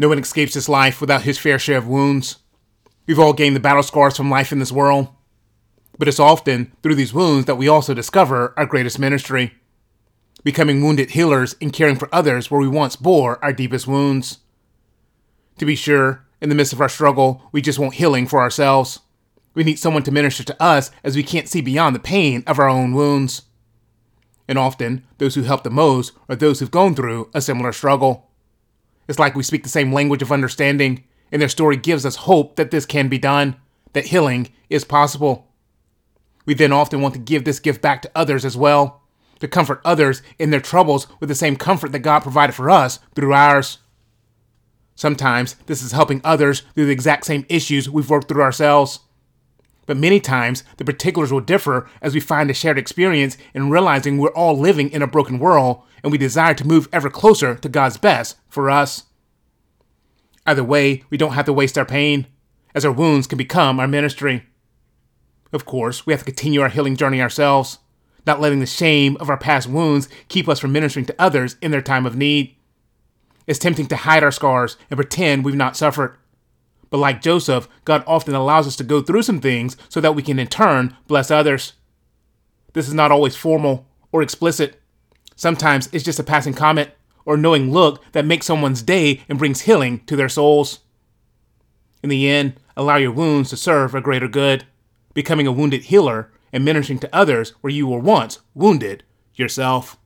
No one escapes this life without his fair share of wounds. We've all gained the battle scars from life in this world. But it's often through these wounds that we also discover our greatest ministry. Becoming wounded healers and caring for others where we once bore our deepest wounds. To be sure, in the midst of our struggle, we just want healing for ourselves. We need someone to minister to us as we can't see beyond the pain of our own wounds. And often, those who help the most are those who've gone through a similar struggle. It's like we speak the same language of understanding, and their story gives us hope that this can be done, that healing is possible. We then often want to give this gift back to others as well, to comfort others in their troubles with the same comfort that God provided for us through ours. Sometimes this is helping others through the exact same issues we've worked through ourselves. But many times the particulars will differ as we find a shared experience in realizing we're all living in a broken world and we desire to move ever closer to God's best for us. Either way, we don't have to waste our pain, as our wounds can become our ministry. Of course, we have to continue our healing journey ourselves, not letting the shame of our past wounds keep us from ministering to others in their time of need. It's tempting to hide our scars and pretend we've not suffered. But like Joseph, God often allows us to go through some things so that we can in turn bless others. This is not always formal or explicit. Sometimes it's just a passing comment or knowing look that makes someone's day and brings healing to their souls. In the end, allow your wounds to serve a greater good, becoming a wounded healer and ministering to others where you were once wounded yourself.